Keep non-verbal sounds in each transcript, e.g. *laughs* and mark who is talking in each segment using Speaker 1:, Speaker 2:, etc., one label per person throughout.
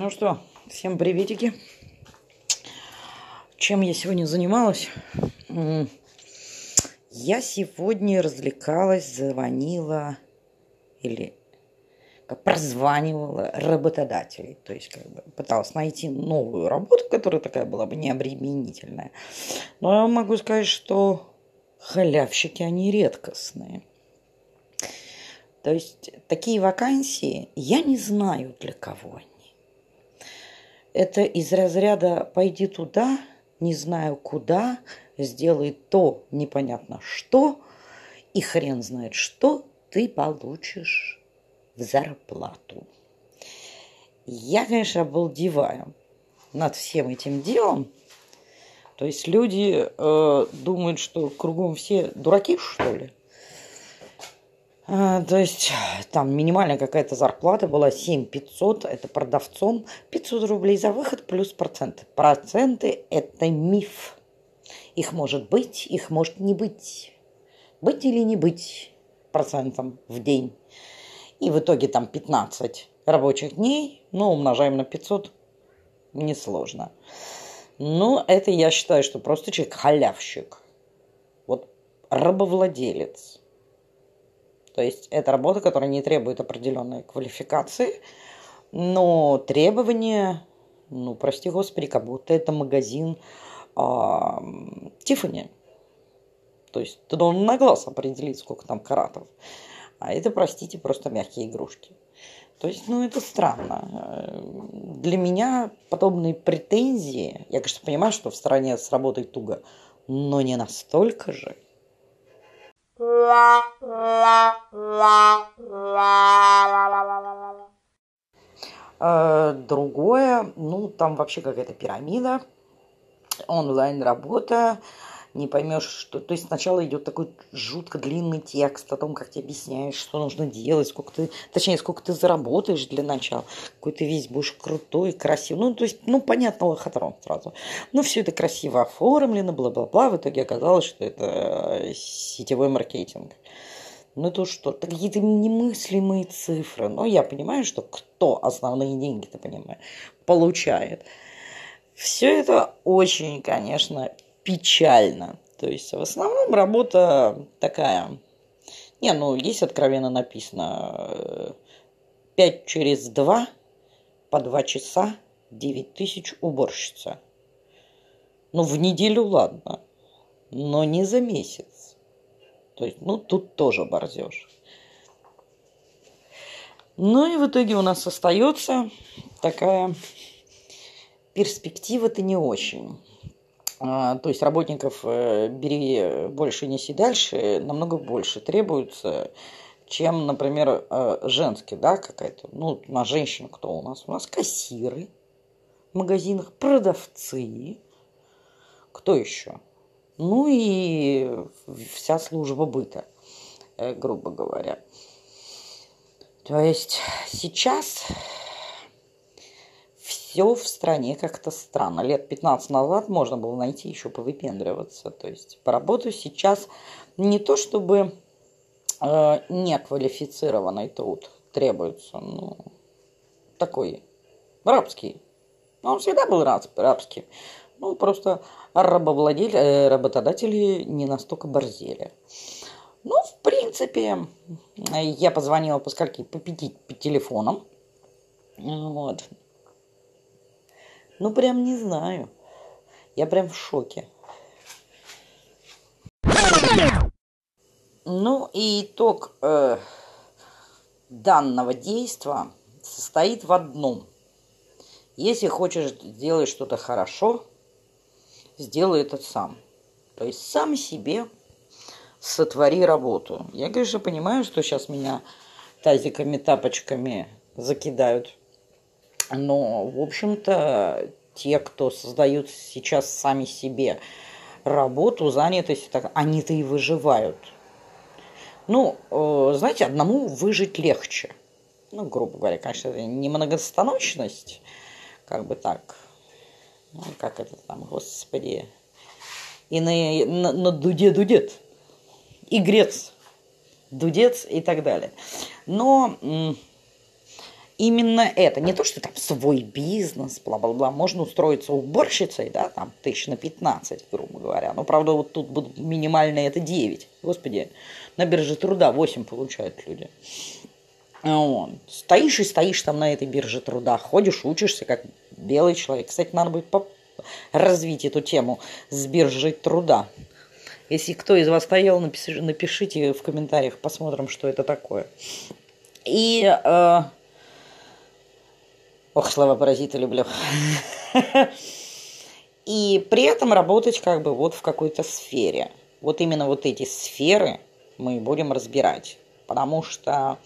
Speaker 1: Ну что, всем приветики. Чем я сегодня занималась? Я сегодня развлекалась, звонила или как прозванивала работодателей. То есть как бы пыталась найти новую работу, которая такая была бы необременительная. Но я могу сказать, что халявщики, они редкостные. То есть такие вакансии я не знаю для кого они. Это из разряда «пойди туда, не знаю куда, сделай то непонятно что, и хрен знает что ты получишь в зарплату». Я, конечно, обалдеваю над всем этим делом. То есть люди э, думают, что кругом все дураки, что ли? А, то есть там минимальная какая-то зарплата была 7 500, это продавцом, 500 рублей за выход плюс проценты. Проценты – это миф. Их может быть, их может не быть. Быть или не быть процентом в день. И в итоге там 15 рабочих дней, ну, умножаем на 500, несложно. Ну, это я считаю, что просто человек халявщик. Вот рабовладелец – то есть это работа, которая не требует определенной квалификации, но требования, ну, прости господи, как будто это магазин а. То есть ты должен на глаз определить, сколько там каратов. А это, простите, просто мягкие игрушки. То есть, ну, это странно. Для меня подобные претензии, я, конечно, понимаю, что в стране с работой туго, но не настолько же – Другое, ну, там вообще какая-то пирамида, онлайн-работа, не поймешь, что... То есть сначала идет такой жутко длинный текст о том, как тебе объясняешь, что нужно делать, сколько ты... Точнее, сколько ты заработаешь для начала. Какой ты весь будешь крутой, красивый. Ну, то есть, ну, понятно, лохотрон сразу. Ну, все это красиво оформлено, бла-бла-бла. В итоге оказалось, что это э, сетевой маркетинг. Ну, это что? Это какие-то немыслимые цифры. Но я понимаю, что кто основные деньги-то, понимаю, получает. Все это очень, конечно, печально. То есть в основном работа такая. Не, ну есть откровенно написано 5 э, через 2 по 2 часа 9 тысяч уборщица. Ну, в неделю ладно, но не за месяц. То есть, ну, тут тоже борзеж. Ну и в итоге у нас остается такая перспектива-то не очень. А, то есть работников э, бери больше, неси дальше, намного больше требуется, чем, например, э, женский, да, какая-то. Ну, на женщин кто у нас? У нас кассиры в магазинах, продавцы. Кто еще? Ну и вся служба быта, э, грубо говоря. То есть сейчас все в стране как-то странно. Лет 15 назад можно было найти еще повыпендриваться. То есть по работу сейчас не то чтобы э, неквалифицированный труд требуется, ну, такой рабский. Но он всегда был рабский. Ну, просто рабовладель, э, работодатели не настолько борзели. Ну, в принципе, я позвонила по скольки? По пяти по телефонам. Вот. Ну, прям не знаю. Я прям в шоке. Ну и итог э, данного действия состоит в одном. Если хочешь сделать что-то хорошо, сделай это сам. То есть сам себе сотвори работу. Я, конечно, понимаю, что сейчас меня тазиками, тапочками закидают но, в общем-то, те, кто создают сейчас сами себе работу, занятость, они-то и выживают. Ну, э, знаете, одному выжить легче. Ну, грубо говоря, конечно, это не многостаночность, как бы так. Ну, как это там, господи. И на, на, на дуде дудет. Игрец. Дудец и так далее. Но именно это. Не то, что там свой бизнес, бла-бла-бла. Можно устроиться уборщицей, да, там тысяч на 15, грубо говоря. Но, правда, вот тут будут минимальные это 9. Господи, на бирже труда 8 получают люди. Вот. Стоишь и стоишь там на этой бирже труда, ходишь, учишься, как белый человек. Кстати, надо будет развить эту тему с биржей труда. Если кто из вас стоял, напишите в комментариях, посмотрим, что это такое. И... Э, ох, слова паразита люблю. И при этом работать как бы вот в какой-то сфере. Вот именно вот эти сферы мы будем разбирать. Потому что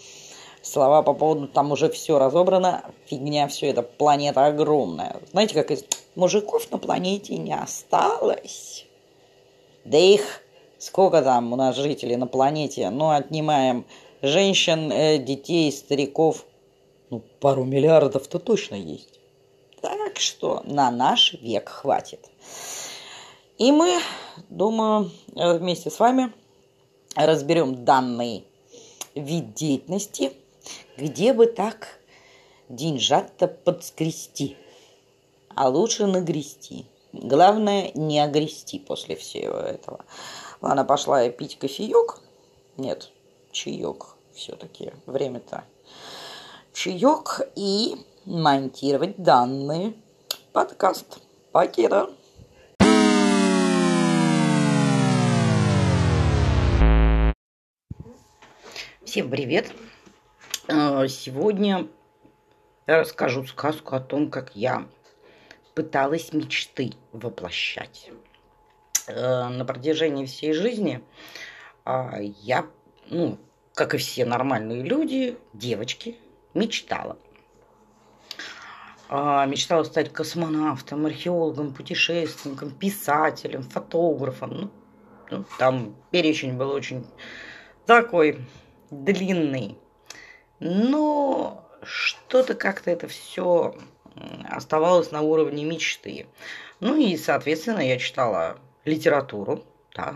Speaker 1: слова по поводу там уже все разобрано, фигня все это, планета огромная. Знаете, как из мужиков на планете не осталось. Да их сколько там у нас жителей на планете, ну, отнимаем женщин, э, детей, стариков, ну, пару миллиардов-то точно есть. Так что на наш век хватит. И мы, думаю, вместе с вами разберем данный вид деятельности, где бы так деньжат-то подскрести, а лучше нагрести. Главное, не огрести после всего этого. Ладно, пошла я пить кофеек. Нет, чаек все-таки. Время-то. Чаек и монтировать данный подкаст. Покеда. Всем привет! А, сегодня я расскажу сказку о том, как я пыталась мечты воплощать. Э, на протяжении всей жизни а, я, ну, как и все нормальные люди, девочки, мечтала. А, мечтала стать космонавтом, археологом, путешественником, писателем, фотографом. Ну, ну, там перечень был очень такой длинный. Но что-то как-то это все оставалось на уровне мечты. Ну и, соответственно, я читала литературу, да,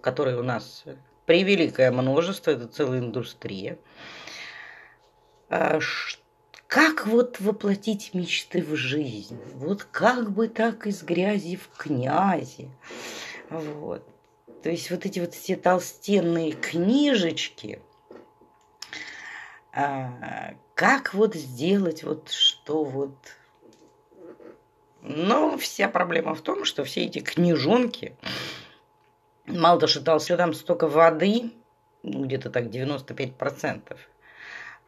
Speaker 1: которой у нас превеликое множество, это целая индустрия. А как вот воплотить мечты в жизнь? Вот как бы так из грязи в князи? Вот. То есть вот эти вот все толстенные книжечки, а, как вот сделать вот что вот но вся проблема в том, что все эти книжонки, мало того, что там столько воды, ну, где-то так 95%.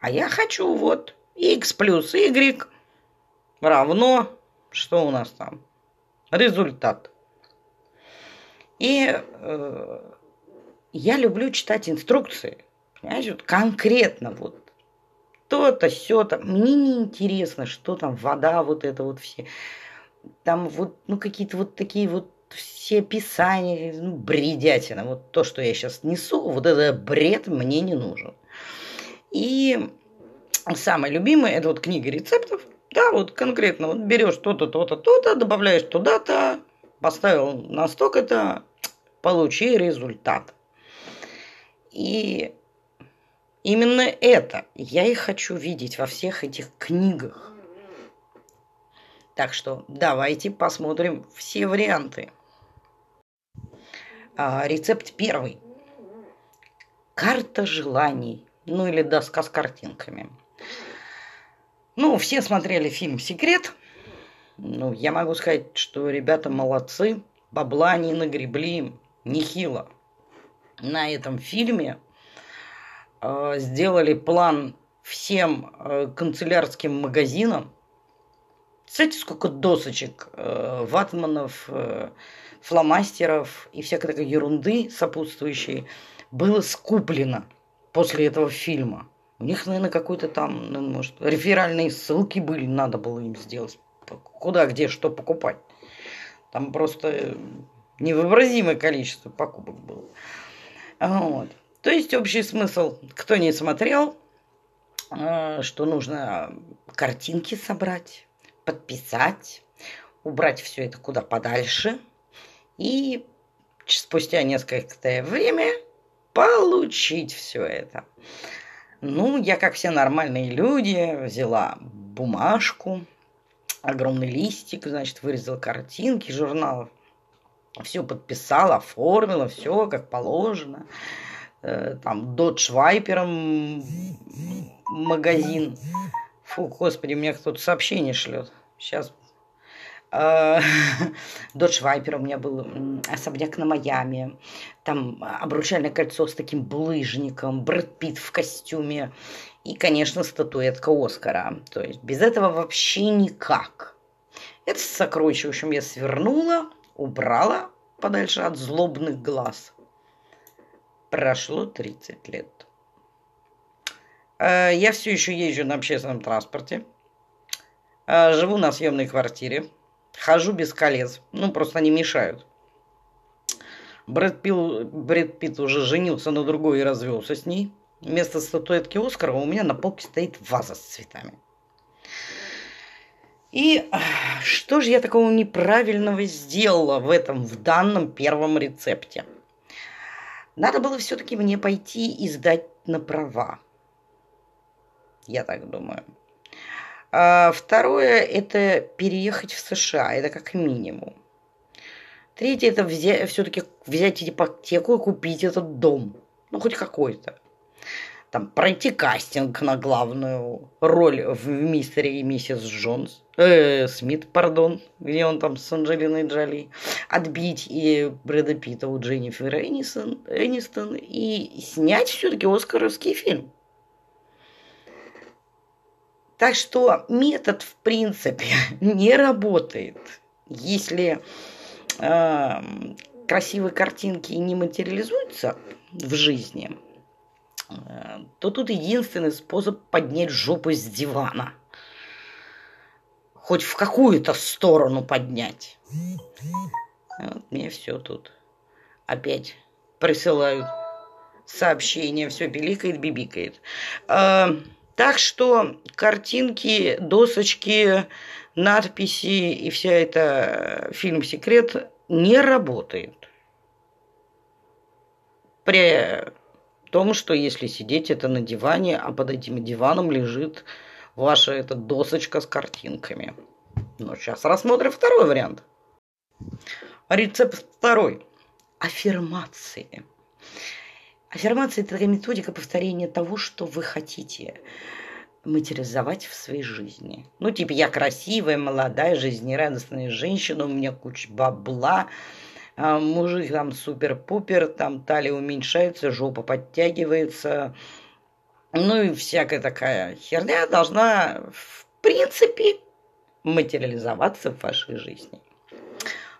Speaker 1: А я хочу вот x плюс y равно, что у нас там? Результат. И э, я люблю читать инструкции. Понимаете, вот конкретно вот то-то, все-то. Мне не интересно, что там вода, вот это вот все там вот, ну, какие-то вот такие вот все описания, ну, бредятина. Вот то, что я сейчас несу, вот этот бред мне не нужен. И самое любимое, это вот книга рецептов. Да, вот конкретно вот берешь то-то, то-то, то-то, добавляешь туда-то, поставил на столько-то, получи результат. И именно это я и хочу видеть во всех этих книгах. Так что давайте посмотрим все варианты. А, рецепт первый. Карта желаний. Ну или доска с картинками. Ну, все смотрели фильм «Секрет». Ну, я могу сказать, что ребята молодцы. Бабла не нагребли нехило. На этом фильме э, сделали план всем э, канцелярским магазинам, знаете, сколько досочек, э, ватманов, э, фломастеров и всякой такой ерунды сопутствующей было скуплено после этого фильма. У них, наверное, какой-то там, ну, может, реферальные ссылки были, надо было им сделать. Куда, где, что покупать. Там просто невообразимое количество покупок было. Вот. То есть общий смысл, кто не смотрел, э, что нужно картинки собрать, подписать, убрать все это куда подальше и спустя несколько время получить все это. Ну, я, как все нормальные люди, взяла бумажку, огромный листик, значит, вырезала картинки журналов, все подписала, оформила, все как положено. Э, там Dodge Viper магазин. Фу, господи, мне кто-то сообщение шлет. Сейчас *laughs* Dodge Viper у меня был особняк на Майами. Там обручальное кольцо с таким булыжником, Брэд Питт в костюме. И, конечно, статуэтка Оскара. То есть без этого вообще никак. Это сокровище, в общем, я свернула, убрала подальше от злобных глаз. Прошло 30 лет. Э, я все еще езжу на общественном транспорте. Э, живу на съемной квартире. Хожу без колец. Ну, просто они мешают. Брэд, Пил, Брэд Питт уже женился на другой и развелся с ней. Вместо статуэтки Оскара у меня на полке стоит ваза с цветами. И что же я такого неправильного сделала в этом, в данном первом рецепте? Надо было все-таки мне пойти и сдать на права. Я так думаю. А второе – это переехать в США. Это как минимум. Третье – это взять, все-таки взять ипотеку и купить этот дом. Ну, хоть какой-то. Там пройти кастинг на главную роль в «Мистере и миссис Джонс». Э, Смит, пардон, где он там с Анджелиной Джоли. Отбить и Брэда Питта у Дженнифер Энистон, и снять все-таки оскаровский фильм. Так что метод, в принципе, *laughs* не работает, если э, красивые картинки не материализуются в жизни, э, то тут единственный способ поднять жопу с дивана. Хоть в какую-то сторону поднять. Вот мне все тут опять присылают сообщения, все пиликает, бибикает. Э, так что картинки, досочки, надписи и вся эта фильм «Секрет» не работает. При том, что если сидеть это на диване, а под этим диваном лежит ваша эта досочка с картинками. Но сейчас рассмотрим второй вариант. Рецепт второй. Аффирмации. Аффирмация – это такая методика повторения того, что вы хотите материализовать в своей жизни. Ну, типа, я красивая, молодая, жизнерадостная женщина, у меня куча бабла, а мужик там супер-пупер, там талия уменьшается, жопа подтягивается, ну и всякая такая херня должна, в принципе, материализоваться в вашей жизни.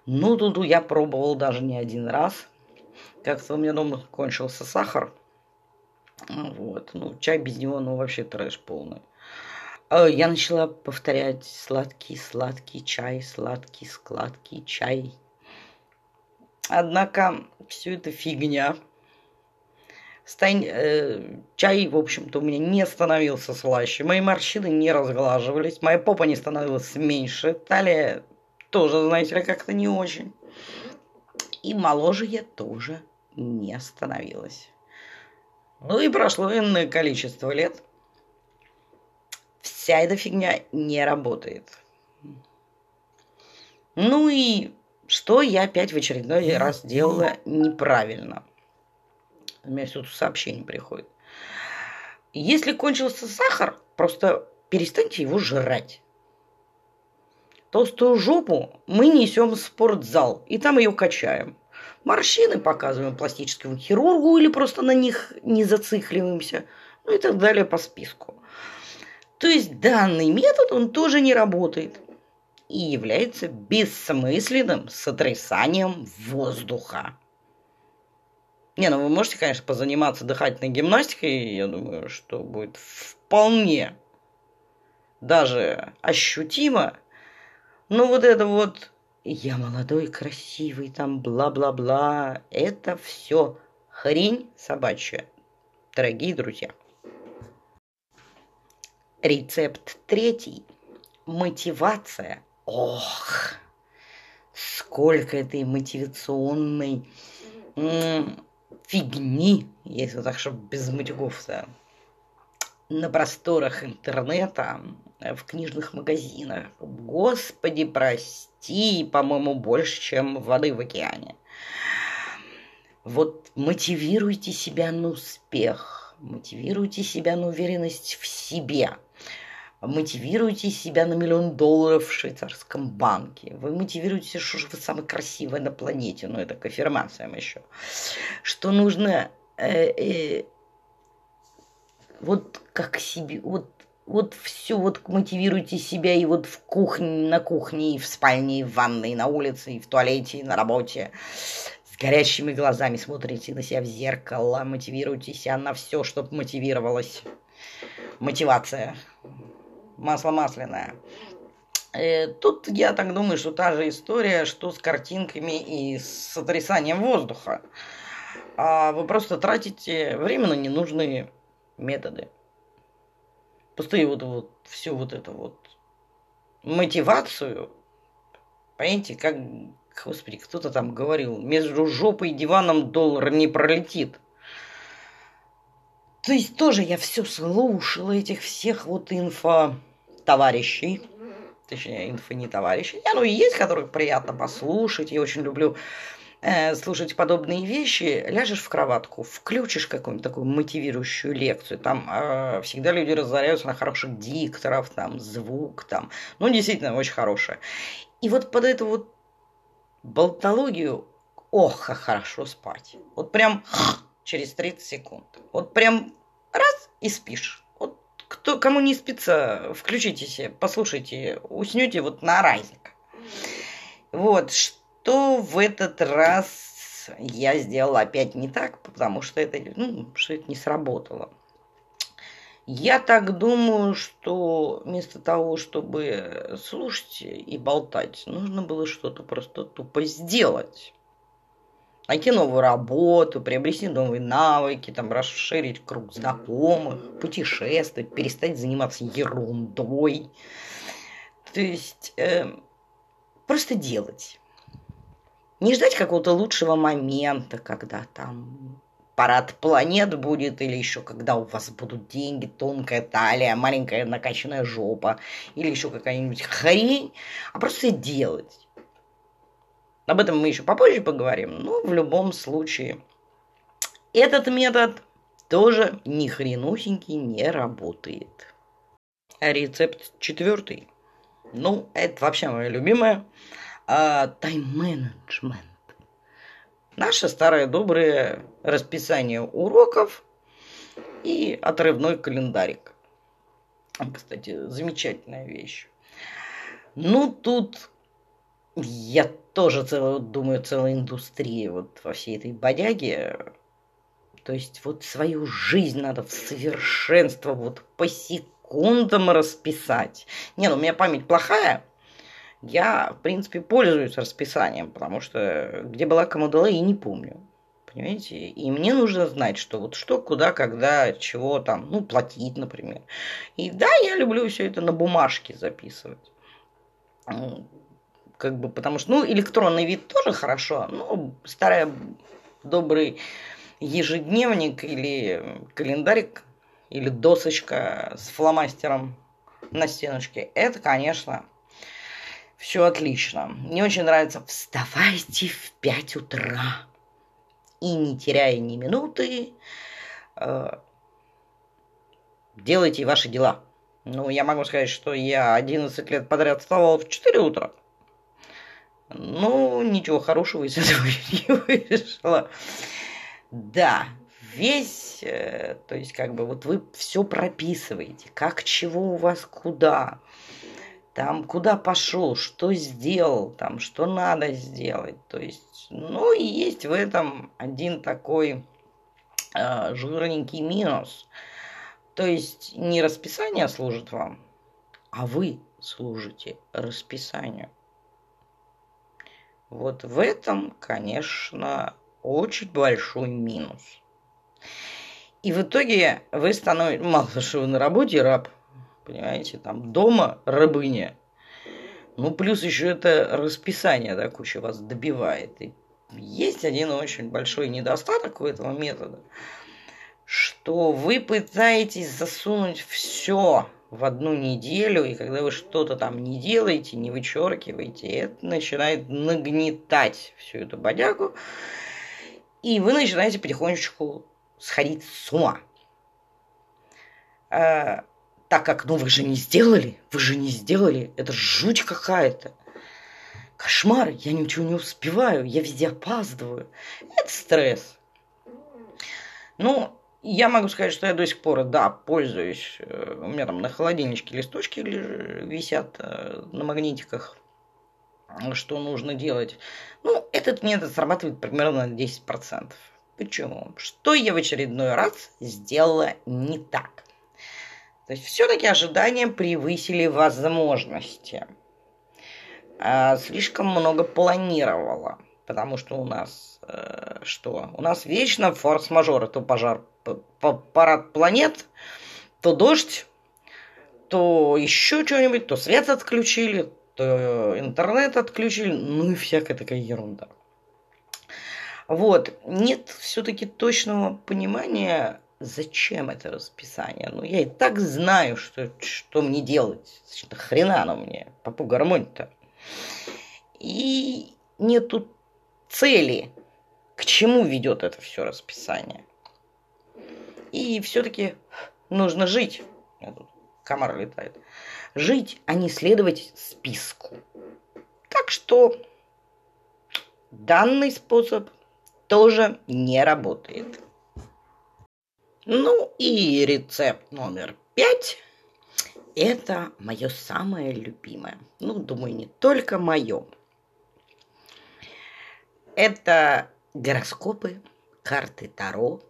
Speaker 1: Ну, тут я пробовал даже не один раз – как-то у меня дома кончился сахар. Вот. Ну, чай без него, ну, вообще трэш полный. А, я начала повторять сладкий, сладкий чай, сладкий, сладкий чай. Однако все это фигня. Стань, э, чай, в общем-то, у меня не становился слаще. Мои морщины не разглаживались. Моя попа не становилась меньше. Талия тоже, знаете ли, как-то не очень. И моложе я тоже не остановилась. Ну и прошло энное количество лет. Вся эта фигня не работает. Ну и что я опять в очередной раз делала неправильно. У меня тут сообщение приходит. Если кончился сахар, просто перестаньте его жрать. Толстую жопу мы несем в спортзал, и там ее качаем морщины показываем пластическому хирургу или просто на них не зацикливаемся, ну и так далее по списку. То есть данный метод, он тоже не работает и является бессмысленным сотрясанием воздуха. Не, ну вы можете, конечно, позаниматься дыхательной гимнастикой, я думаю, что будет вполне даже ощутимо. Но вот это вот я молодой, красивый, там бла-бла-бла. Это все хрень собачья, дорогие друзья. Рецепт третий. Мотивация. Ох, сколько этой мотивационной фигни, если так, чтобы без да. на просторах интернета, в книжных магазинах. Господи, прости, по-моему, больше, чем воды в океане. Вот мотивируйте себя на успех, мотивируйте себя на уверенность в себе, мотивируйте себя на миллион долларов в швейцарском банке. Вы мотивируете, что же вы самый красивый на планете, ну это к аффирмациям еще. Что нужно э, э, вот как себе, вот вот все вот мотивируйте себя и вот в кухне, на кухне, и в спальне, и в ванной, и на улице, и в туалете, и на работе. С горящими глазами смотрите на себя в зеркало, мотивируйте себя на все, чтобы мотивировалось. Мотивация. Масло масляное. Э, тут я так думаю, что та же история, что с картинками и с сотрясанием воздуха. А вы просто тратите время на ненужные методы. Пустые вот, вот всю вот эту вот мотивацию, понимаете, как, господи, кто-то там говорил, между жопой и диваном доллар не пролетит. То есть тоже я все слушала этих всех вот инфо товарищей, точнее, инфо не товарищей. Я, ну, и есть, которых приятно послушать. Я очень люблю э, слушать подобные вещи, ляжешь в кроватку, включишь какую-нибудь такую мотивирующую лекцию, там э, всегда люди разоряются на хороших дикторов, там звук, там, ну действительно очень хорошее. И вот под эту вот болтологию, ох, как хорошо спать. Вот прям *sniffs* через 30 секунд. Вот прям раз и спишь. Вот кто, кому не спится, включите себе, послушайте, уснете вот на разик. Вот, что то в этот раз я сделала опять не так, потому что это, ну, что это не сработало. Я так думаю, что вместо того, чтобы слушать и болтать, нужно было что-то просто тупо сделать. Найти новую работу, приобрести новые навыки, там, расширить круг знакомых, путешествовать, перестать заниматься ерундой. То есть э, просто делать. Не ждать какого-то лучшего момента, когда там парад планет будет, или еще когда у вас будут деньги, тонкая талия, маленькая накачанная жопа, или еще какая-нибудь хрень, а просто делать. Об этом мы еще попозже поговорим, но в любом случае этот метод тоже ни хренусенький не работает. Рецепт четвертый. Ну, это вообще моя любимая тайм-менеджмент. Наше старое доброе расписание уроков и отрывной календарик. Кстати, замечательная вещь. Ну, тут я тоже целую, думаю, целая индустрия вот во всей этой бодяге. То есть вот свою жизнь надо в совершенство вот по секундам расписать. Не, ну у меня память плохая, я, в принципе, пользуюсь расписанием, потому что где была, кому дала, и не помню. Понимаете? И мне нужно знать, что вот что, куда, когда, чего там, ну, платить, например. И да, я люблю все это на бумажке записывать. Как бы, потому что, ну, электронный вид тоже хорошо, но старый добрый ежедневник или календарик, или досочка с фломастером на стеночке, это, конечно, все отлично. Мне очень нравится «Вставайте в 5 утра» и не теряя ни минуты, э, делайте ваши дела. Ну, я могу сказать, что я 11 лет подряд вставал в 4 утра. Ну, ничего хорошего из *laughs* этого не вышло. Да, весь, э, то есть как бы вот вы все прописываете, как чего у вас куда там куда пошел, что сделал, там что надо сделать. То есть, ну и есть в этом один такой э, жирненький минус. То есть не расписание служит вам, а вы служите расписанию. Вот в этом, конечно, очень большой минус. И в итоге вы становитесь, мало что вы на работе раб – понимаете, там дома рабыня. Ну, плюс еще это расписание, да, куча вас добивает. И есть один очень большой недостаток у этого метода, что вы пытаетесь засунуть все в одну неделю, и когда вы что-то там не делаете, не вычеркиваете, это начинает нагнетать всю эту бодягу, и вы начинаете потихонечку сходить с ума. Так как, ну вы же не сделали, вы же не сделали, это жуть какая-то. Кошмар, я ничего не успеваю, я везде опаздываю. Это стресс. Ну, я могу сказать, что я до сих пор, да, пользуюсь. Э, у меня там на холодильничке листочки висят э, на магнитиках, что нужно делать. Ну, этот метод срабатывает примерно на 10%. Почему? Что я в очередной раз сделала не так? То есть все-таки ожидания превысили возможности. А слишком много планировала. Потому что у нас э, что? У нас вечно форс-мажоры. То пожар, парад планет, то дождь, то еще что-нибудь, то свет отключили, то интернет отключили, ну и всякая такая ерунда. Вот, нет все-таки точного понимания, зачем это расписание. Ну, я и так знаю, что, что мне делать. Значит, хрена оно мне, попу гармонь-то. И нету цели, к чему ведет это все расписание. И все-таки нужно жить. Комар летает. Жить, а не следовать списку. Так что данный способ тоже не работает. Ну и рецепт номер пять. Это мое самое любимое. Ну, думаю, не только мое. Это гороскопы, карты Таро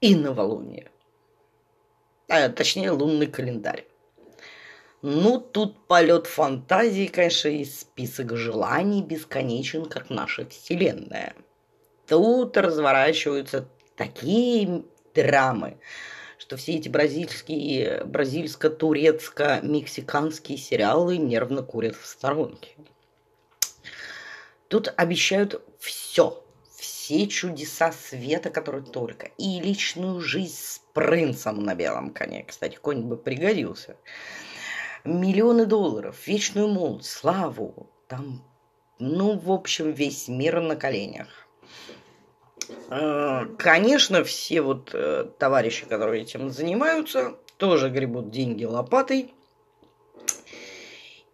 Speaker 1: и новолуние. А, точнее, лунный календарь. Ну, тут полет фантазии, конечно, и список желаний бесконечен, как наша Вселенная. Тут разворачиваются такие драмы, что все эти бразильские, бразильско-турецко-мексиканские сериалы нервно курят в сторонке. Тут обещают все. Все чудеса света, которые только. И личную жизнь с принцем на белом коне. Кстати, конь бы пригодился. Миллионы долларов, вечную молодость, славу. Там, ну, в общем, весь мир на коленях. А, конечно, все вот э, товарищи, которые этим занимаются, тоже гребут деньги лопатой.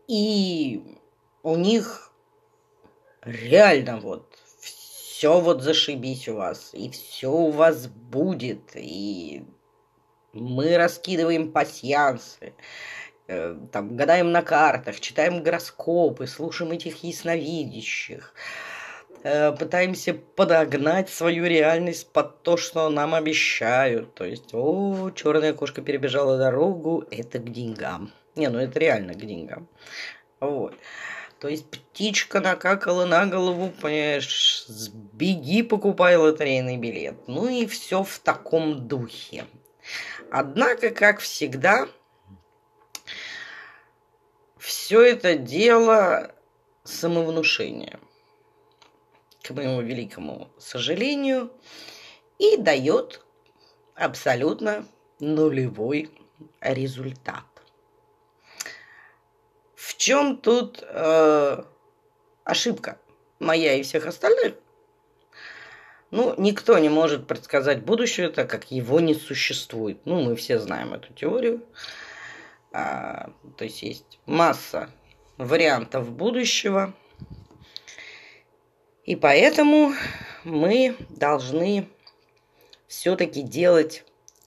Speaker 1: И у них реально вот все вот зашибись у вас, и все у вас будет, и мы раскидываем пасьянсы, э, там, гадаем на картах, читаем гороскопы, слушаем этих ясновидящих, э, пытаемся подогнать свою реальность под то, что нам обещают. То есть, о, черная кошка перебежала дорогу, это к деньгам. Не, ну это реально к деньгам. Вот. То есть птичка накакала на голову, понимаешь, сбеги, покупай лотерейный билет. Ну и все в таком духе. Однако, как всегда, все это дело самовнушения, к моему великому сожалению, и дает абсолютно нулевой результат чем тут э, ошибка моя и всех остальных? Ну, никто не может предсказать будущее, так как его не существует. Ну, мы все знаем эту теорию. А, то есть есть масса вариантов будущего. И поэтому мы должны все-таки делать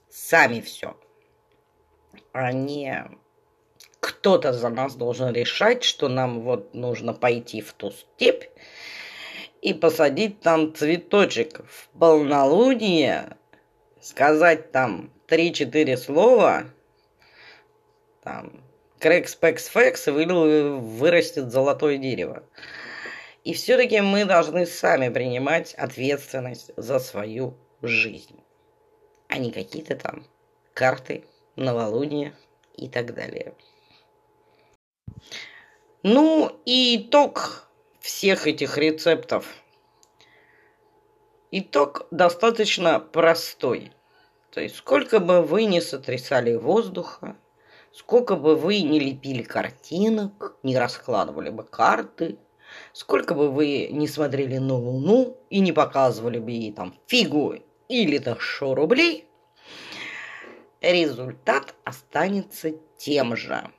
Speaker 1: сами все, а не кто-то за нас должен решать, что нам вот нужно пойти в ту степь и посадить там цветочек в полнолуние, сказать там 3-4 слова, там, и вырастет золотое дерево. И все-таки мы должны сами принимать ответственность за свою жизнь, а не какие-то там карты, новолуния и так далее. Ну и итог всех этих рецептов. итог достаточно простой. То есть сколько бы вы ни сотрясали воздуха, сколько бы вы ни лепили картинок, не раскладывали бы карты, сколько бы вы не смотрели на Луну и не показывали бы ей там фигу или тысячу рублей, результат останется тем же.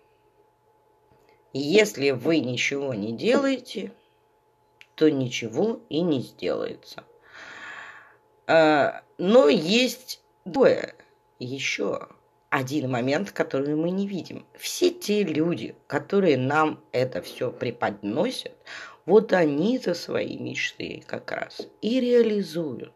Speaker 1: Если вы ничего не делаете, то ничего и не сделается. А, но есть другое еще один момент, который мы не видим. Все те люди, которые нам это все преподносят, вот они-то свои мечты как раз и реализуют.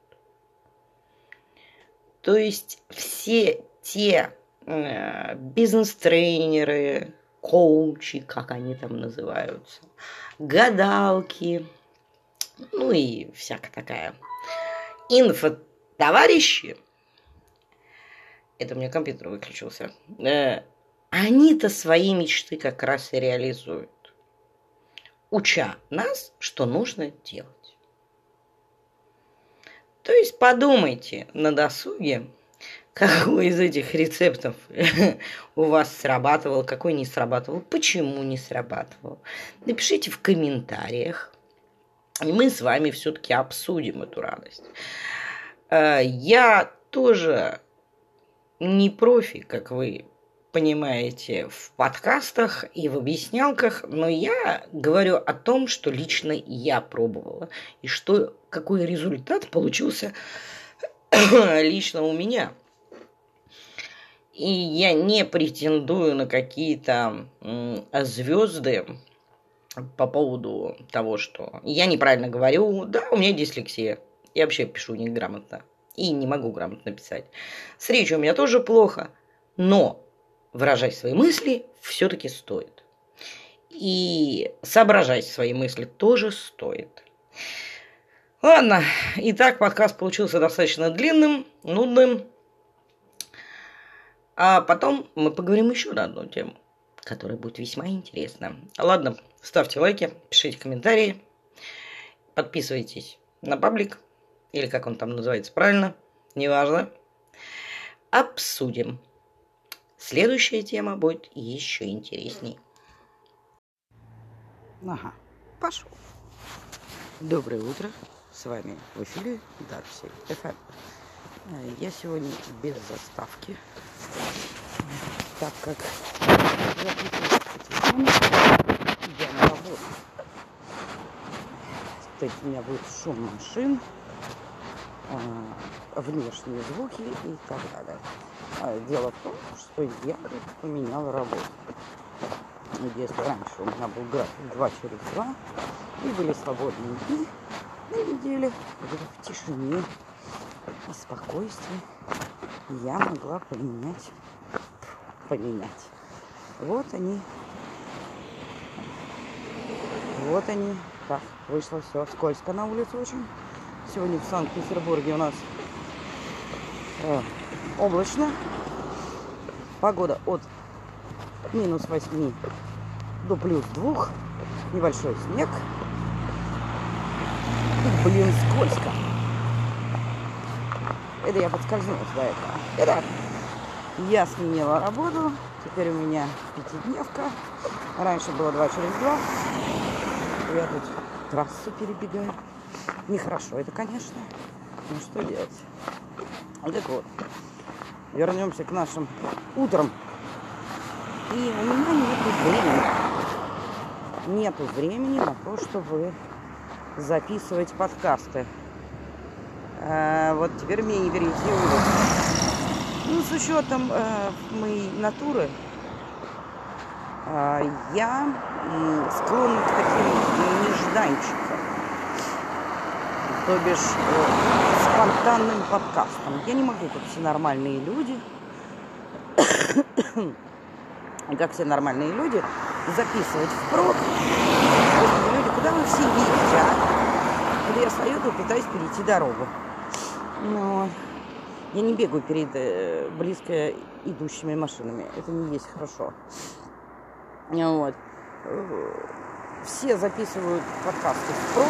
Speaker 1: То есть все те э, бизнес-тренеры, коучи, как они там называются, гадалки, ну и всякая такая инфотоварищи, это у меня компьютер выключился, э, они-то свои мечты как раз и реализуют, уча нас, что нужно делать. То есть подумайте на досуге, какой из этих рецептов *laughs* у вас срабатывал, какой не срабатывал, почему не срабатывал. Напишите в комментариях, и мы с вами все-таки обсудим эту радость. Э, я тоже не профи, как вы понимаете, в подкастах и в объяснялках, но я говорю о том, что лично я пробовала, и что какой результат получился *coughs* лично у меня. И я не претендую на какие-то звезды по поводу того, что я неправильно говорю. Да, у меня дислексия. Я вообще пишу неграмотно. И не могу грамотно писать. С речью у меня тоже плохо. Но выражать свои мысли все-таки стоит. И соображать свои мысли тоже стоит. Ладно, итак, подкаст получился достаточно длинным, нудным. А потом мы поговорим еще на одну тему, которая будет весьма интересна. Ладно, ставьте лайки, пишите комментарии, подписывайтесь на паблик, или как он там называется правильно, неважно. Обсудим. Следующая тема будет еще интересней. Ага, пошел. Доброе утро. С вами в эфире Дарси ФМ. Я сегодня без заставки, так как я на работу. Есть у меня будет шум машин, а, внешние звуки и так далее. А, дело в том, что я поменял работу. Если раньше у меня был график 2 через 2, и были свободные дни на неделе, в тишине и спокойствии я могла поменять, поменять. Вот они, вот они, так, вышло все скользко на улице очень. Сегодня в Санкт-Петербурге у нас э, облачно. Погода от минус 8 до плюс 2. Небольшой снег. Блин, скользко. Это я подскользнулась до этого. Итак, я сменила работу. Теперь у меня пятидневка. Раньше было 2 через 2. Я тут трассу перебегаю. Нехорошо это, конечно. Ну что делать? Так вот, вернемся к нашим утрам. И у меня нет времени. Нету времени на то, чтобы записывать подкасты. А, вот теперь мне не перейти Ну, с учетом э, моей натуры, э, я склонна к таким нежданчикам. То бишь, э, спонтанным подкастом. Я не могу, как все нормальные люди, *coughs* как все нормальные люди, записывать впрок. Господи, люди, куда вы все едете, а? Когда я стою, то пытаюсь перейти дорогу. Но я не бегаю перед э, близко идущими машинами. Это не есть хорошо. Вот. Все записывают подкасты впрок,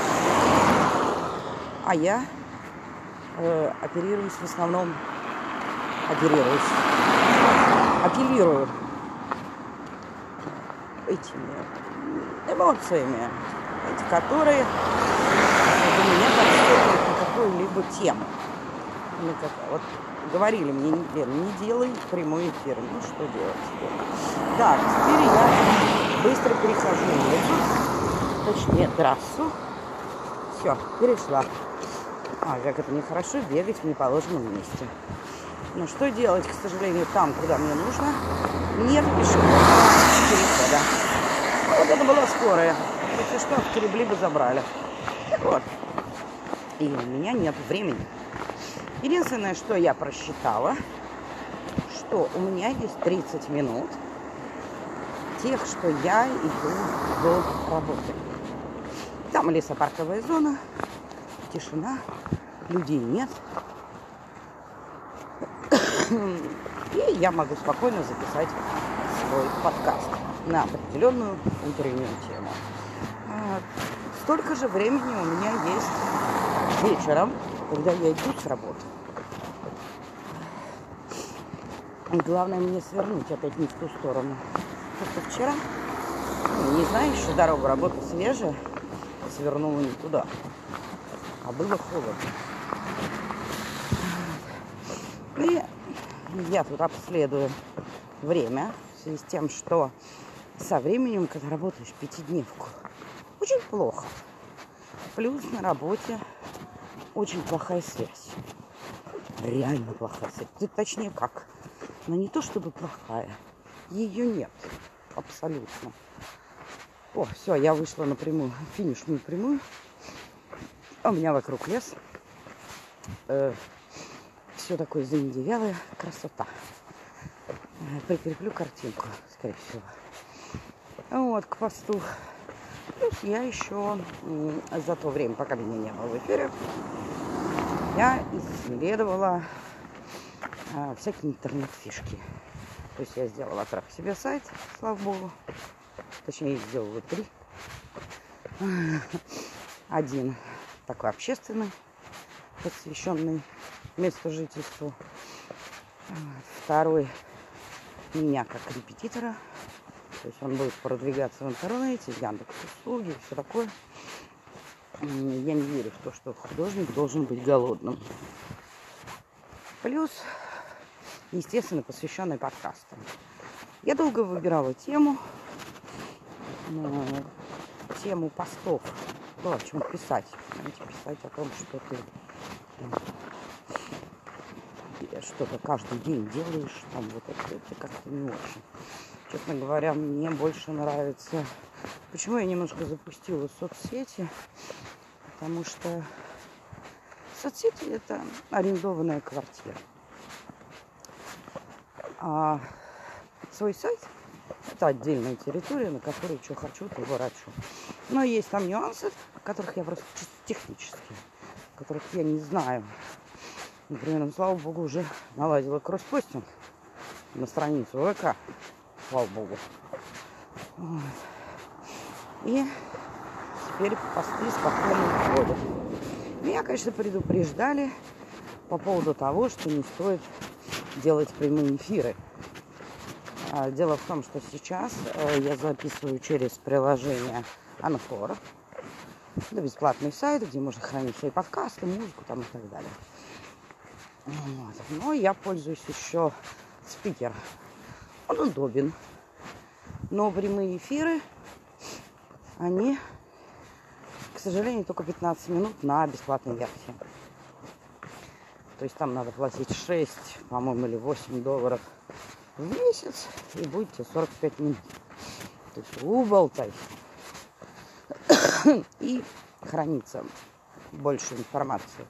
Speaker 1: а я э, оперируюсь в основном, оперируюсь, апеллирую этими эмоциями, эти которые для меня подстегивают на какую-либо тему. Ну, как, вот говорили мне, не делай прямой эфир. Ну, что делать? Так, теперь я быстро перехожу улицу, точнее, трассу. Все, перешла. А, как это нехорошо бегать в неположенном месте. Но что делать, к сожалению, там, куда мне нужно, нет пешеходного перехода. Вот это была скорая. Если что, скребли бы забрали. Вот. И у меня нет времени. Единственное, что я просчитала, что у меня есть 30 минут тех, что я иду до работы. Там лесопарковая зона, тишина, людей нет. И я могу спокойно записать свой подкаст на определенную утреннюю тему. А, столько же времени у меня есть вечером, когда я иду с работы. Главное мне свернуть опять не в ту сторону. Просто вчера, ну, не знаю, еще дорога, работа свежая, свернула не туда. А было холодно. И я тут обследую время в связи с тем, что со временем, когда работаешь пятидневку, очень плохо. Плюс на работе очень плохая связь. Реально плохая связь. Ты точнее как? Но не то чтобы плохая. Ее нет. Абсолютно. О, все, я вышла на прямую, финишную прямую. У меня вокруг лес. Э, все такое заиндевелое. Красота. Э, прикреплю картинку, скорее всего. Вот, к посту. Плюс я еще за то время, пока меня не было в эфире, я исследовала а, всякие интернет-фишки. То есть я сделала трап себе сайт, слава богу. Точнее, сделала три. *laughs* Один такой общественный, посвященный месту жительства. Второй меня как репетитора. То есть он будет продвигаться в интернете, Яндекс услуги, все такое. Я не верю в то, что художник должен быть голодным. Плюс естественно, посвященный подкастам. Я долго выбирала тему, тему постов, то, о чем писать. Писать о том, что ты что-то каждый день делаешь, там вот это, это как-то не очень. Честно говоря, мне больше нравится... Почему я немножко запустила соцсети? Потому что соцсети это арендованная квартира. А свой сайт – это отдельная территория, на которой что хочу, то ворочу. Но есть там нюансы, которых я просто чисто технически, которых я не знаю. Например, ну, слава богу, уже наладила кросспостинг на страницу ВК. Слава богу. Вот. И теперь посты спокойно ходят. Меня, конечно, предупреждали по поводу того, что не стоит делать прямые эфиры. А, дело в том, что сейчас э, я записываю через приложение Анфор. Это бесплатный сайт, где можно хранить свои подкасты, музыку там и так далее. Вот. Но я пользуюсь еще спикер. Он удобен. Но прямые эфиры, они, к сожалению, только 15 минут на бесплатной версии. То есть там надо платить 6, по-моему, или 8 долларов в месяц, и будете 45 минут. То есть уболтай. *coughs* и хранится больше информации.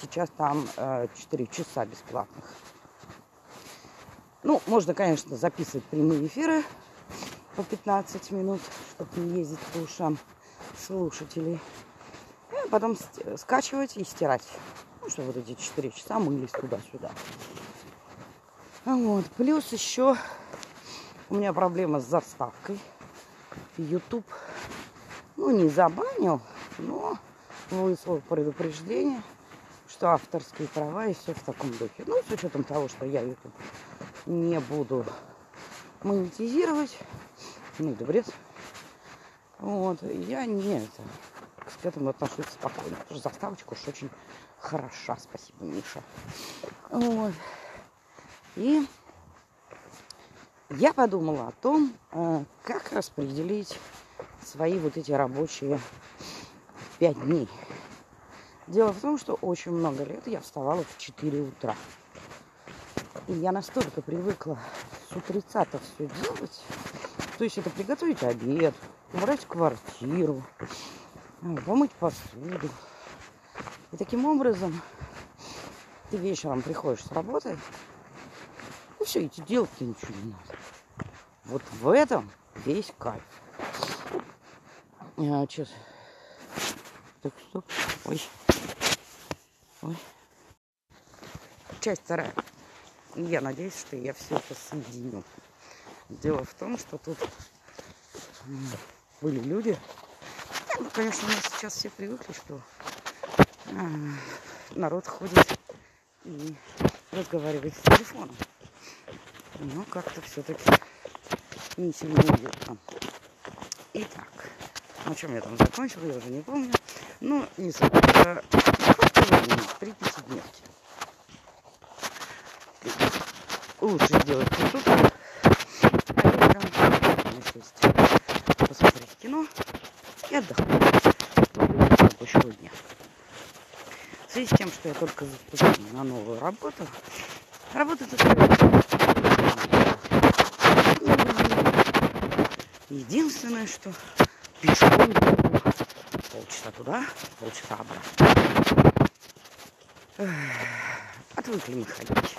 Speaker 1: Сейчас там э, 4 часа бесплатных. Ну, можно, конечно, записывать прямые эфиры по 15 минут, чтобы не ездить по ушам слушателей. И потом скачивать и стирать что вот эти 4 часа мылись туда-сюда. Вот. Плюс еще у меня проблема с заставкой. YouTube, ну, не забанил, но выслал предупреждение, что авторские права и все в таком духе. Ну, с учетом того, что я YouTube не буду монетизировать, ну, да бред. Вот, я не это, к этому отношусь спокойно, потому что заставочка уж очень хороша, спасибо, Миша. Вот. И я подумала о том, э, как распределить свои вот эти рабочие пять дней. Дело в том, что очень много лет я вставала в 4 утра. И я настолько привыкла с утреца-то все делать. То есть это приготовить обед, убрать квартиру, помыть посуду. И таким образом ты вечером приходишь с работы, и все, идти делать-то ничего не надо. Вот в этом весь кайф. А, что? Так, стоп. Ой. Ой. Часть вторая. Я надеюсь, что я все это соединю. Дело в том, что тут были люди. Ну, конечно, нас сейчас все привыкли, что а, народ ходит и разговаривает с телефоном. Но как-то все-таки не сильно уютно. Итак, на чем я там закончила, я уже не помню. Ну, не суть. Это при. Лучше сделать сесть, посмотреть кино и отдохнуть до рабочего дня. В связи с тем, что я только заступила на новую работу, работать это Единственное, что пешком полчаса туда, полчаса обратно. Отвыкли мы ходить.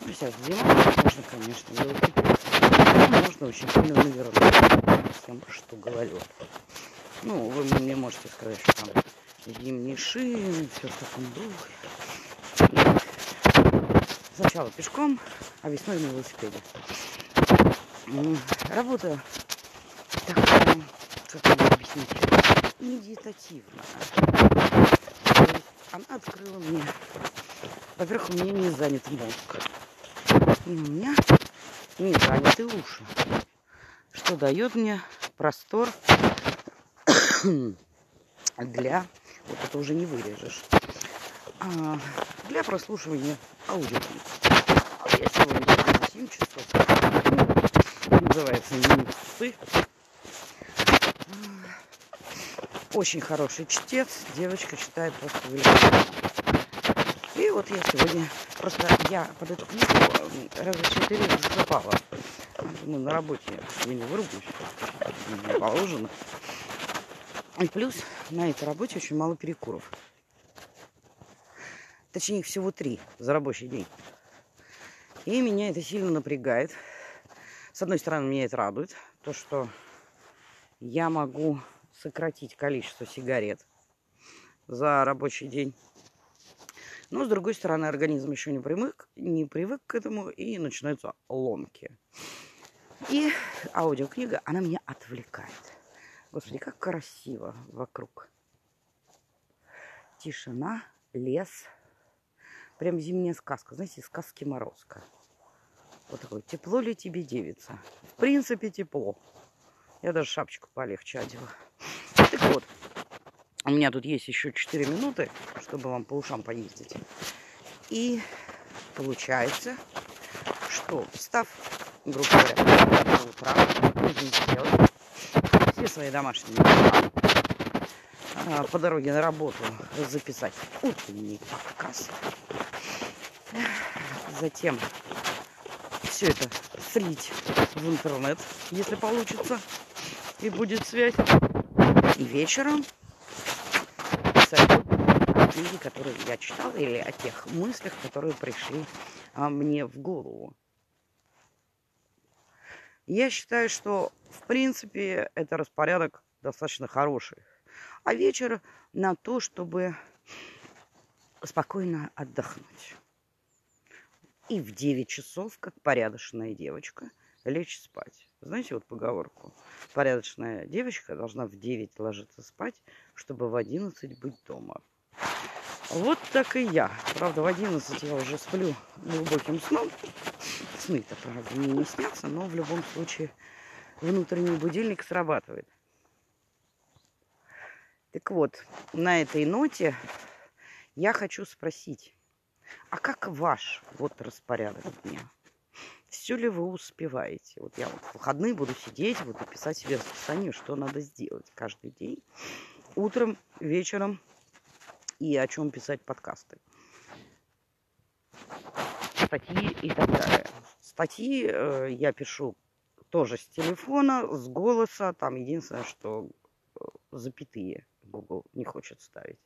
Speaker 1: Ну, сейчас зима, можно, конечно, велосипед. Можно очень сильно навернуть всем, что говорю. Ну, вы мне можете сказать, что там зимние шины, все в таком духе. Сначала пешком, а весной на велосипеде. Работа такая, как вам объяснить, медитативная. она открыла мне, во-первых, у меня не занят мозг. И у меня не заняты уши. Что дает мне простор *coughs* для, вот это уже не вырежешь, а, для прослушивания аудиокниг. Я сегодня 7 часов. Называется «Миксы». Очень хороший чтец. Девочка читает просто великолепно. И вот я сегодня просто я под эту книгу раза четыре засыпала. Ну, на работе я не вырублюсь. Не положено. И плюс на этой работе очень мало перекуров. Точнее, их всего три за рабочий день. И меня это сильно напрягает. С одной стороны, меня это радует. То, что я могу сократить количество сигарет за рабочий день. Но, с другой стороны, организм еще не привык, не привык к этому, и начинаются ломки. И аудиокнига, она меня отвлекает. Господи, как красиво вокруг. Тишина, лес. Прям зимняя сказка. Знаете, сказки Морозко. Вот такое. Тепло ли тебе, девица? В принципе, тепло. Я даже шапочку полегче одела. Вот, у меня тут есть еще 4 минуты, чтобы вам по ушам поездить. И получается, что встав, грубо говоря, до утра, нужно сделать все свои домашние дела. А, по дороге на работу записать утренний подкаст. Затем все это слить в интернет, если получится, и будет связь. И вечером писать книги, которые я читала, или о тех мыслях, которые пришли а, мне в голову. Я считаю, что в принципе это распорядок достаточно хороший. А вечер на то, чтобы спокойно отдохнуть. И в 9 часов, как порядочная девочка, лечь спать. Знаете вот поговорку? Порядочная девочка должна в 9 ложиться спать, чтобы в 11 быть дома. Вот так и я. Правда, в 11 я уже сплю глубоким сном. Сны-то, правда, мне не снятся, но в любом случае внутренний будильник срабатывает. Так вот, на этой ноте я хочу спросить, а как ваш вот распорядок дня? Все ли вы успеваете? Вот я вот в выходные буду сидеть, буду писать себе расписание, что надо сделать каждый день. Утром, вечером и о чем писать подкасты. Статьи и так далее. Статьи э, я пишу тоже с телефона, с голоса. Там единственное, что э, запятые Google не хочет ставить.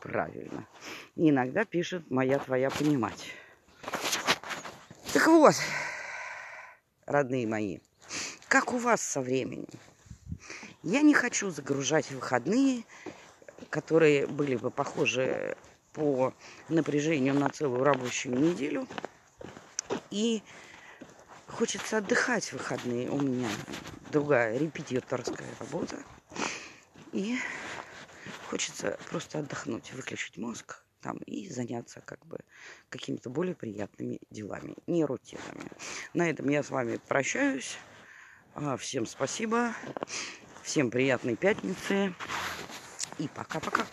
Speaker 1: Правильно. И иногда пишет «моя твоя понимать». Так вот, родные мои, как у вас со временем? Я не хочу загружать выходные, которые были бы похожи по напряжению на целую рабочую неделю. И хочется отдыхать в выходные. У меня другая репетиторская работа. И хочется просто отдохнуть, выключить мозг там и заняться как бы какими-то более приятными делами, не рутинами. На этом я с вами прощаюсь. А, всем спасибо. Всем приятной пятницы. И пока-пока.